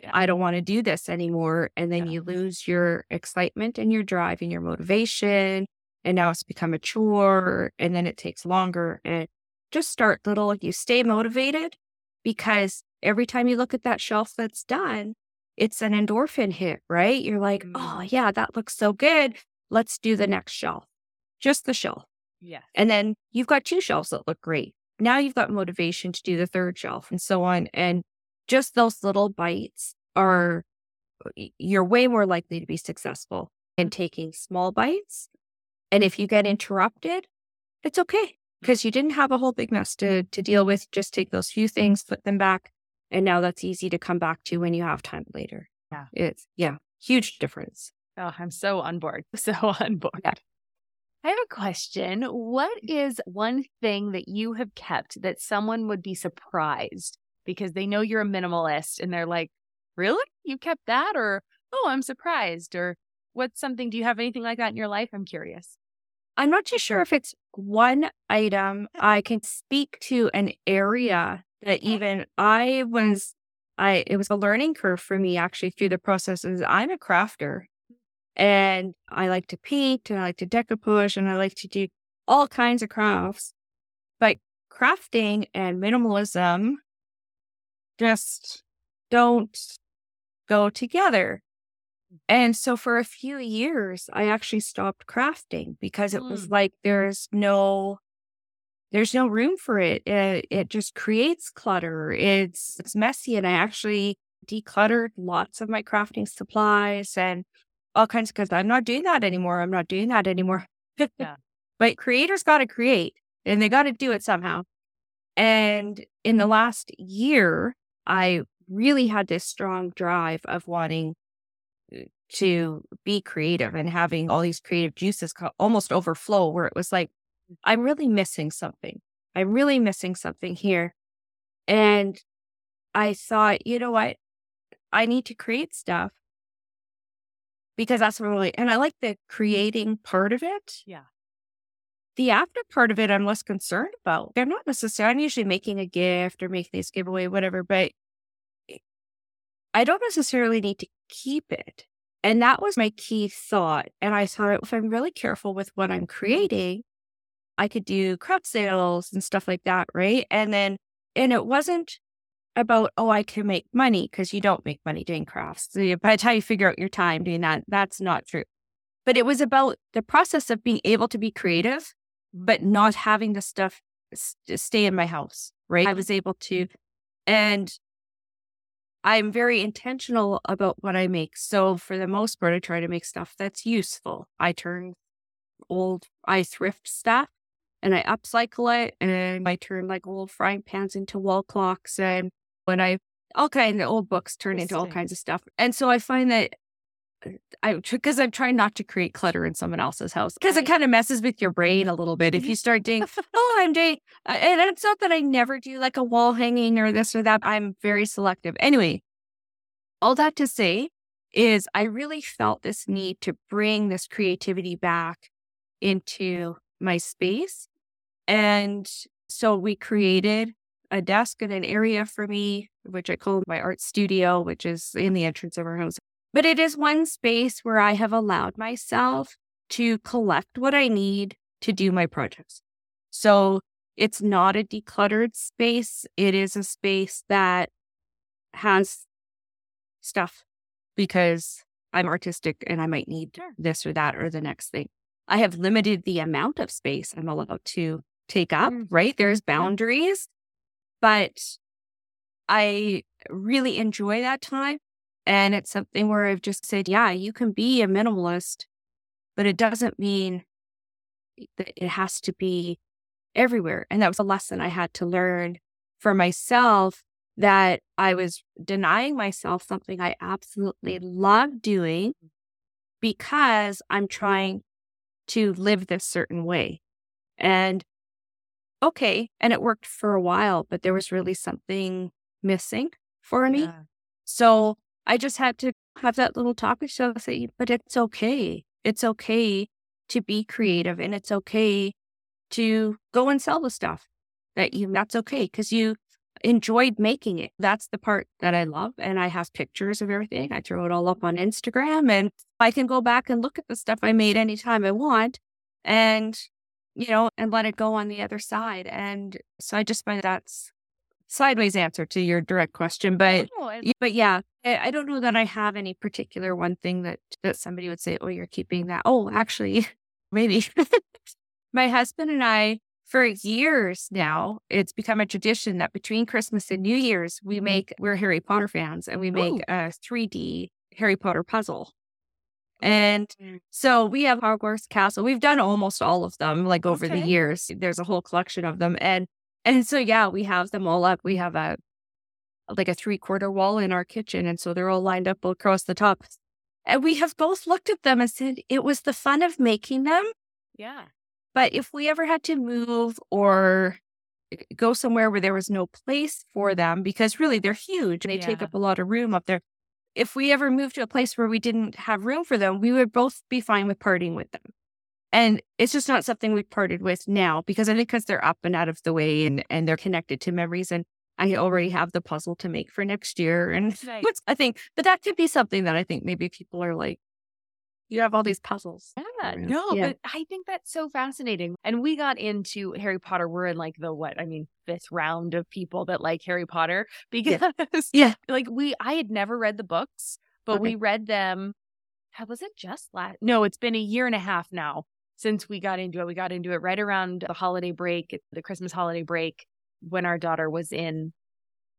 Yeah. I don't want to do this anymore. And then Yeah. you lose your excitement and your drive and your motivation. And now it's become a chore and then it takes longer. And just start little, you stay motivated because every time you look at that shelf that's done, it's an endorphin hit, right? You're like, Mm. oh, yeah, that looks so good. Let's do the next shelf, just the shelf. yeah. And then you've got two shelves that look great. Now you've got motivation to do the third shelf and so on. And just those little bites are, you're way more likely to be successful in taking small bites. And if you get interrupted, it's okay because you didn't have a whole big mess to, to deal with. Just take those few things, put them back. And now that's easy to come back to when you have time later. Yeah. It's, yeah, huge difference. Oh, I'm so on board. So on board. Yeah. I have a question. What mm-hmm. is one thing that you have kept that someone would be surprised because they know you're a minimalist and they're like, really? You kept that? Or, oh, I'm surprised. Or what's something, do you have anything like that in your life? I'm curious. I'm not too sure if it's one item. I can speak to an area that oh. even I was, I, it was a learning curve for me actually through the process processes. I'm a crafter and I like to paint and I like to decoupage and I like to do all kinds of crafts. But crafting and minimalism just don't go together. And so for a few years, I actually stopped crafting because it was mm. like there's no there's no room for it. It, it just creates clutter. It's it's messy, and I actually decluttered lots of my crafting supplies and all kinds. of Because I'm not doing that anymore. I'm not doing that anymore. Yeah. but creators got to create, and they got to do it somehow. And in the last year, I really had this strong drive of wanting uh, to be creative and having all these creative juices almost overflow where it was like i'm really missing something i'm really missing something here and i thought you know what i need to create stuff because that's what really and i like the creating part of it Yeah. the after part of it i'm less concerned about i'm not necessarily i'm usually making a gift or making this giveaway whatever but I don't necessarily need to keep it. And that was my key thought. And I thought if I'm really careful with what I'm mm-hmm. creating, I could do craft sales and stuff like that. Right. And then, and it wasn't, about, oh, I can make money because you don't make money doing crafts. So by the time you figure out your time doing that, that's not true. But it was about the process of being able to be creative, but not having the stuff st- stay in my house, right? I was able to, and I'm very intentional about what I make. So for the most part, I try to make stuff that's useful. I turn old, I thrift stuff and I upcycle it and I turn like old frying pans into wall clocks and when I all kinds of old books turn into all kinds of stuff. And so I find that uh, I because I'm trying not to create clutter in someone else's house because it kind of messes with your brain a little bit if you start doing oh I'm doing uh, and it's not that I never do like a wall hanging or this or that I'm very selective. Anyway all that to say is I really felt this need to bring this creativity back into my space and so we created a desk and an area for me, which I call my art studio, which is in the entrance of our house. But it is one space where I have allowed myself to collect what I need to do my projects. So it's not a decluttered space. It is a space that has stuff because I'm artistic and I might need this or that or the next thing. I have limited the amount of space I'm allowed to take up, mm. right? There's boundaries, but I really enjoy that time. And it's something where I've just said, yeah, you can be a minimalist, but it doesn't mean that it has to be everywhere. And that was a lesson I had to learn for myself that I was denying myself something I absolutely love doing because I'm trying to live this certain way. And okay. And it worked for a while, but there was really something missing for me. Yeah. So I just had to have that little talk with myself say, but it's okay. It's okay to be creative and it's okay to go and sell the stuff that you, that's okay because you enjoyed making it. That's the part that I love. And I have pictures of everything. I throw it all up on Instagram and I can go back and look at the stuff I made anytime I want. And you know, and let it go on the other side. And so I just find that's sideways answer to your direct question, but oh, but yeah, I don't know that I have any particular one thing that that somebody would say, "Oh, you're keeping that." Oh, actually, maybe my husband and I for years now, it's become a tradition that between Christmas and New Year's, we mm-hmm. make, we're Harry Potter fans and we make Ooh. a 3D Harry Potter puzzle. And mm. so we have Hogwarts Castle. We've done almost all of them like over okay. the years. There's a whole collection of them. And and so yeah, we have them all up. We have a like a three quarter wall in our kitchen. And so they're all lined up across the top. And we have both looked at them and said it was the fun of making them. Yeah. But if we ever had to move or eh, go somewhere where there was no place for them, because really they're huge and they yeah. take up a lot of room up there, if we ever moved to a place where we didn't have room for them, we would both be fine with parting with them. And it's just not something we've parted with now because I think because they're up and out of the way and, and they're connected to memories. And I already have the puzzle to make for next year. And right. I think, but that could be something that I think maybe people are like, you have all these puzzles. Oh, yeah, no, yeah. but I think that's so fascinating. And we got into Harry Potter. We're in like the what? I mean, fifth round of people that like Harry Potter because yeah, yeah. like we, I had never read the books, but okay. we read them. How was it just last? No, it's been a year and a half now since we got into it. We got into it right around the holiday break, the Christmas holiday break, when our daughter was in.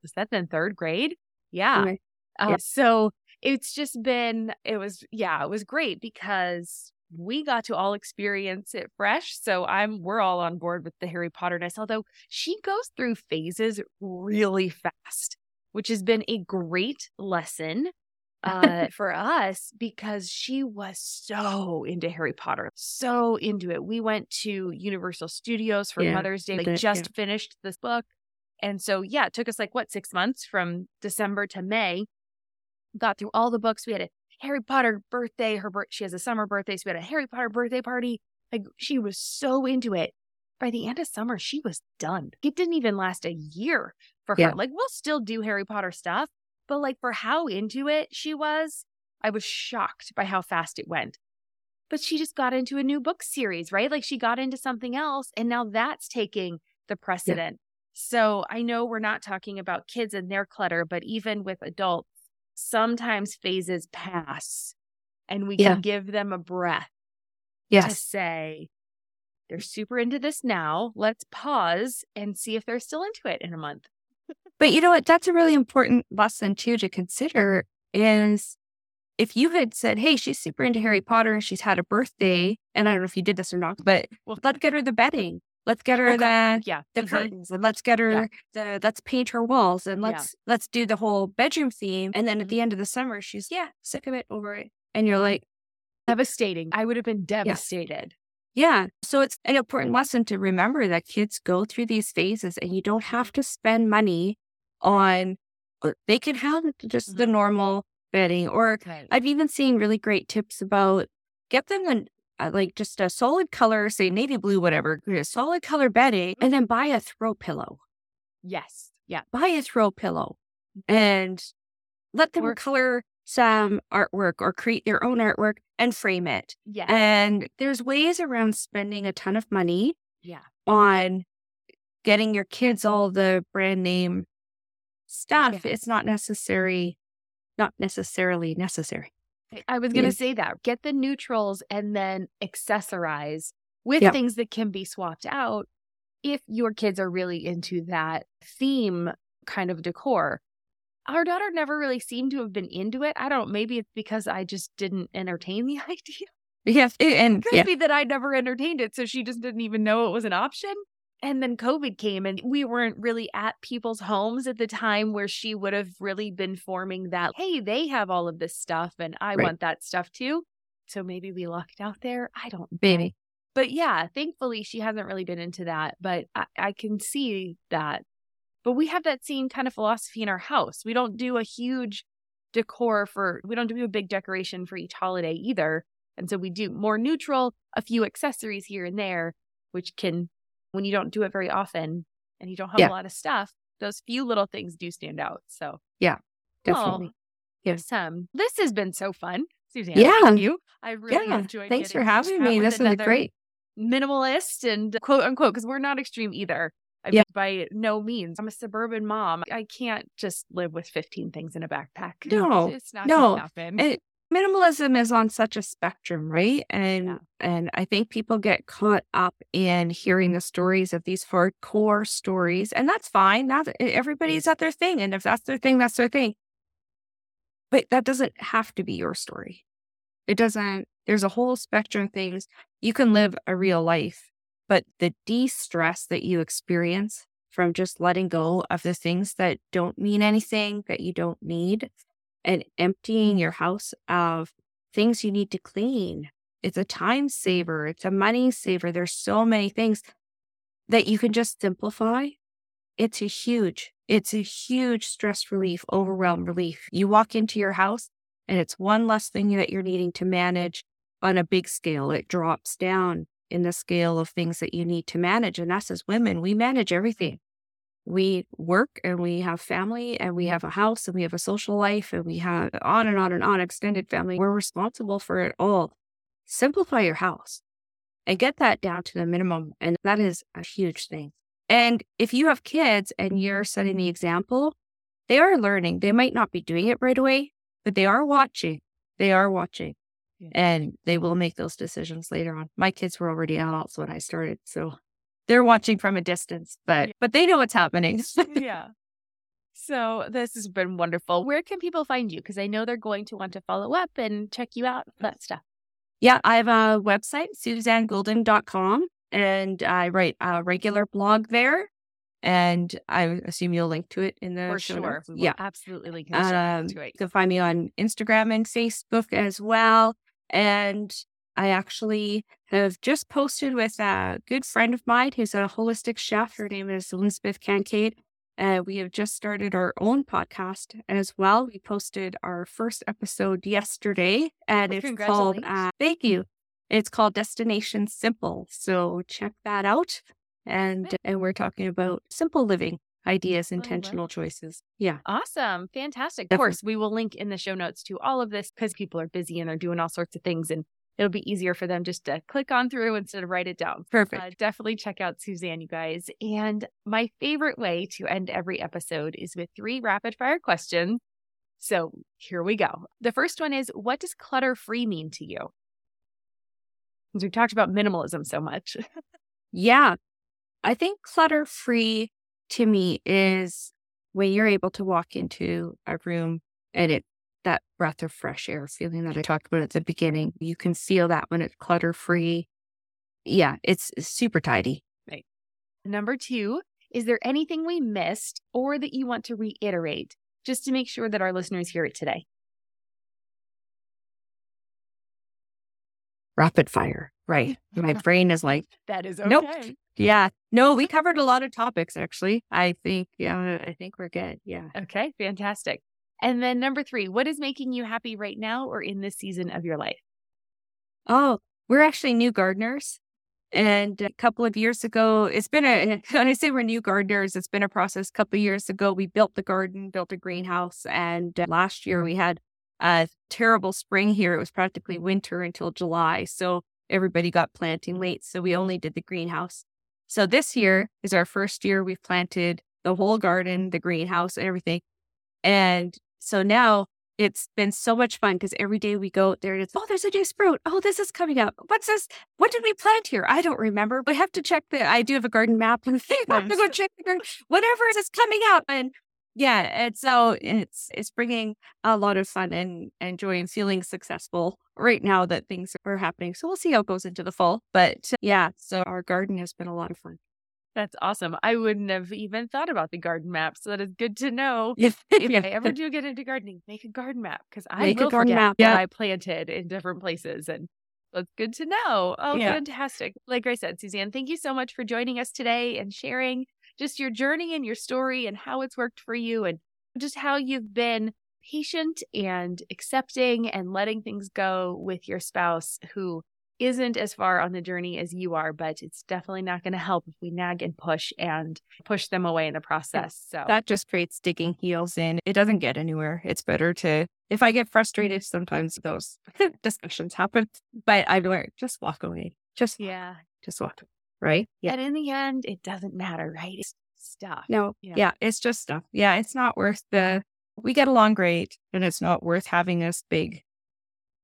Was that then third grade? Yeah. Okay. Uh. So it's just been, it was, yeah, it was great because we got to all experience it fresh. So I'm, we're all on board with the Harry Potterness, although she goes through phases really fast, which has been a great lesson uh, for us because she was so into Harry Potter, so into it. We went to Universal Studios for yeah, Mother's Day. They just yeah. finished this book. And so, yeah, it took us like what, six months from December to May got through all the books. We had a Harry Potter birthday. Her birth, she has a summer birthday, so we had a Harry Potter birthday party. Like she was so into it. By the end of summer, she was done. It didn't even last a year for her. Yeah. Like we'll still do Harry Potter stuff, but like for how into it she was, I was shocked by how fast it went. But she just got into a new book series, right? Like she got into something else, and now that's taking the precedent. So I know we're not talking about kids and their clutter, but even with adults, sometimes phases pass and we Yeah. can give them a breath yes. to say, they're super into this now. Let's pause and see if they're still into it in a month. But you know what? That's a really important lesson too to consider is if you had said, Hey, she's super into Harry Potter and she's had a birthday, and I don't know if you did this or not, but Well- let's get her the bedding. Let's get her the Yeah. the curtains and let's get her Yeah. the let's paint her walls and let's let's do the whole bedroom theme. And then at Mhm. the end of the summer, she's yeah, sick of it, over it. And you're like, Devastating. I would have been devastated. Yeah. So it's an important lesson to remember that kids go through these phases and you don't have to spend money on, they can have just the normal bedding. Or Right. I've even seen really great tips about get them an, uh, like just a solid color, say navy blue, whatever, a solid color bedding, and then buy a throw pillow. Yes. Yeah. Buy a throw pillow and let them Or- color some artwork or create their own artwork and frame it. Yeah. And there's ways around spending a ton of money Yeah. on getting your kids all the brand name stuff. Yeah. It's not necessary, not necessarily necessary. I was going to mm. Yeah. say that. Get the neutrals and then accessorize with things that can be swapped out if your kids are really into that theme kind of decor. Our daughter never really seemed to have been into it. I don't maybe it's because I just didn't entertain the idea. Yes. And Could yeah, be that I never entertained it, so she just didn't even know it was an option. And then COVID came, and we weren't really at people's homes at the time where she would have really been forming that, hey, they have all of this stuff, and I Right. want that stuff too. So maybe we lucked out there. I don't know. baby. But yeah, thankfully, she hasn't really been into that, but I, I can see that. But we have that same kind of philosophy in our house. We don't do a huge decor for, we don't do a big decoration for each holiday either. And so we do more neutral, a few accessories here and there, which can, when you don't do it very often and you don't have Yeah. a lot of stuff, those few little things do stand out. So yeah, Definitely. Yes. awesome. Um, this has been so fun, Suzanne. Yeah. Thank you. I really Yeah. enjoyed Thanks for having me. This is another great. minimalist and quote unquote because we're not extreme either. I Yeah. mean, by no means. I'm a suburban mom. I can't just live with 15 things in a backpack. No, it's not no. And minimalism is on such a spectrum, right? And Yeah. and I think people get caught up in hearing the stories of these hardcore stories, and that's fine. That everybody's at their thing, and if that's their thing, that's their thing. But that doesn't have to be your story. It doesn't. There's a whole spectrum of things. You can live a real life, but the de-stress that you experience from just letting go of the things that don't mean anything, that you don't need, and emptying your house of things you need to clean. It's a time saver, it's a money saver. There's so many things that you can just simplify. It's a huge, it's a huge stress relief, overwhelm relief. You walk into your house and it's one less thing that you're needing to manage on a big scale. It drops down in the scale of things that you need to manage. And us as women, we manage everything we work and we have family and we have a house and we have a social life and we have on and on and on extended family. We're responsible for it all. Simplify your house and get that down to the minimum. And that is a huge thing. And if you have kids and you're setting the example, they are learning. They might not be doing it right away, but they are watching. They are watching Yeah. and they will make those decisions later on. My kids were already adults when I started. So they're watching from a distance, but but they know what's happening. yeah. So this has been wonderful. Where can people find you? Because I know they're going to want to follow up and check you out, that stuff. yeah, I have a website, suzannegoulden.com, and I write a regular blog there. And I assume you'll link to it in the For show sure. notes. We will Yeah. absolutely link in the Um, to it. you can find me on Instagram and Facebook as well. And I actually have just posted with a good friend of mine who's a holistic chef. Her name is Elizabeth Kincaid. Uh, we have just started our own podcast as well. We posted our first episode yesterday, and Well, it's called. Uh, thank you. It's called Destination Simple. So check that out. And and we're talking about simple living ideas, intentional choices. Yeah. Awesome. Fantastic. Of course, we will link in the show notes to all of this because people are busy and they're doing all sorts of things and it'll be easier for them just to click on through instead of write it down. Perfect. Uh, definitely check out Suzanne, you guys. And my favorite way to end every episode is with three rapid fire questions. So here we go. The first one is What does clutter free mean to you? Because we've talked about minimalism so much. Yeah. I think clutter free to me is when you're able to walk into a room and it that breath of fresh air feeling that I talked about at the beginning. You can feel that when it's clutter free. Yeah, it's super tidy. Right. Number two, is there anything we missed or that you want to reiterate just to make sure that our listeners hear it today? Rapid fire. Right. My brain is like, That is Nope. yeah. No, we covered a lot of topics actually. I think, yeah, I think we're good. Yeah. Okay, fantastic. And then number three, what is making you happy right now or in this season of your life? Oh, we're actually new gardeners. And a couple of years ago, it's been a, when I say we're new gardeners, it's been a process. A couple of years ago, we built the garden, built a greenhouse. And uh, last year we had a terrible spring here. It was practically winter until July. So everybody got planting late. So we only did the greenhouse. So this year is our first year we've planted the whole garden, the greenhouse, and everything. And so now it's been so much fun because every day we go out there and it's, oh, there's a new sprout. Oh, this is coming up. What's this? What did we plant here? I don't remember. We have to check the, I do have a garden map and I have to go check the garden, whatever is coming up. And yeah, and so it's, it's bringing a lot of fun and, and joy and feeling successful right now that things are happening. So we'll see how it goes into the fall. But yeah, so our garden has been a lot of fun. That's awesome. I wouldn't have even thought about the garden map. So that is good to know. If, If I ever do get into gardening, make a garden map because I Make will forget map, what yeah. I planted in different places. And that's good to know. Oh, Yeah. fantastic. Like I said, Suzanne, thank you so much for joining us today and sharing just your journey and your story and how it's worked for you and just how you've been patient and accepting and letting things go with your spouse who isn't as far on the journey as you are, but it's definitely not going to help if we nag and push and push them away in the process. So that just creates digging heels in. It doesn't get anywhere. It's better to, if I get frustrated, sometimes those discussions happen, but I've learned just walk away. Just, yeah. just walk away. Right? Yeah. And in the end, it doesn't matter, right? It's stuff. No, Yeah. yeah. it's just stuff. Yeah, it's not worth the, we get along great and it's not worth having this big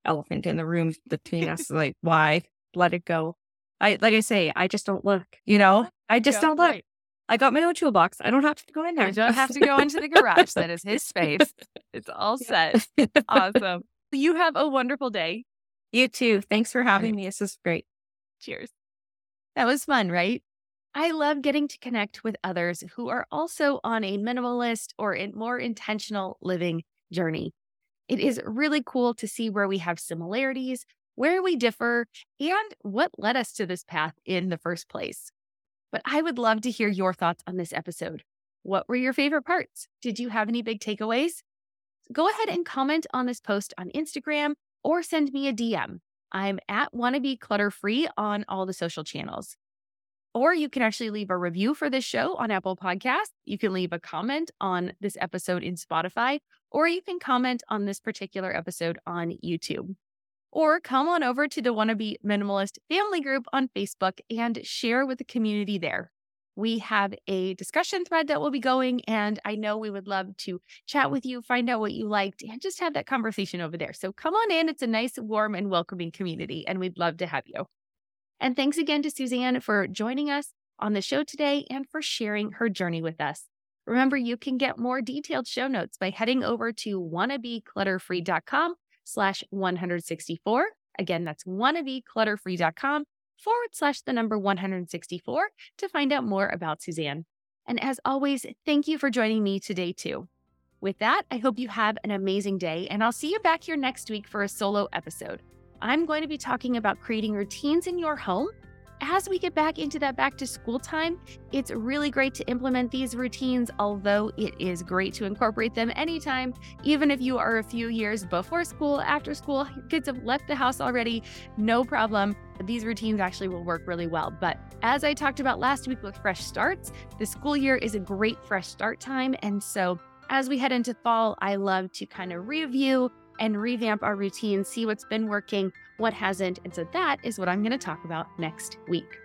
elephant in the room between us. Like, why? Let it go. I, like I say, I just don't look, you know, I just Yeah, don't look. right. I got my own toolbox. I don't have to go in there. I don't have to go into the garage. That is his space. It's all set. Awesome. You have a wonderful day. You too. Thanks for having me. This is great. Cheers. That was fun, right? I love getting to connect with others who are also on a minimalist or in more intentional living journey. It is really cool to see where we have similarities, where we differ, and what led us to this path in the first place. But I would love to hear your thoughts on this episode. What were your favorite parts? Did you have any big takeaways? Go ahead and comment on this post on Instagram or send me a DM. I'm at wannabe clutter free on all the social channels. Or you can actually leave a review for this show on Apple Podcasts. You can leave a comment on this episode in Spotify, or you can comment on this particular episode on YouTube. Or come on over to the Wannabe Minimalist family group on Facebook and share with the community there. We have a discussion thread that will be going, and I know we would love to chat with you, find out what you liked, and just have that conversation over there. So come on in. It's a nice, warm, and welcoming community, and we'd love to have you. And thanks again to Suzanne for joining us on the show today and for sharing her journey with us. Remember, you can get more detailed show notes by heading over to wannabeclutterfree.com slash 164. Again, that's wannabeclutterfree.com forward slash the number 164 to find out more about Suzanne. And as always, thank you for joining me today, too. With that, I hope you have an amazing day, and I'll see you back here next week for a solo episode. I'm going to be talking about creating routines in your home. As we get back into that back to school time, it's really great to implement these routines, although it is great to incorporate them anytime, even if you are a few years before school, after school, kids have left the house already, no problem. These routines actually will work really well. But as I talked about last week with fresh starts, the school year is a great fresh start time. And so as we head into fall, I love to kind of review and revamp our routine, see what's been working, what hasn't. And so that is what I'm going to talk about next week.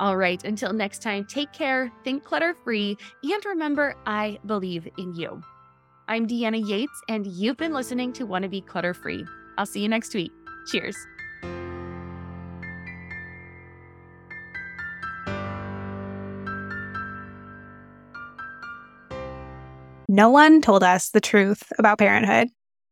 All right, until next time, take care, think clutter free, and remember, I believe in you. I'm Deanna Yates, and you've been listening to Wannabe Clutter Free. I'll see you next week. Cheers. No one told us the truth about parenthood.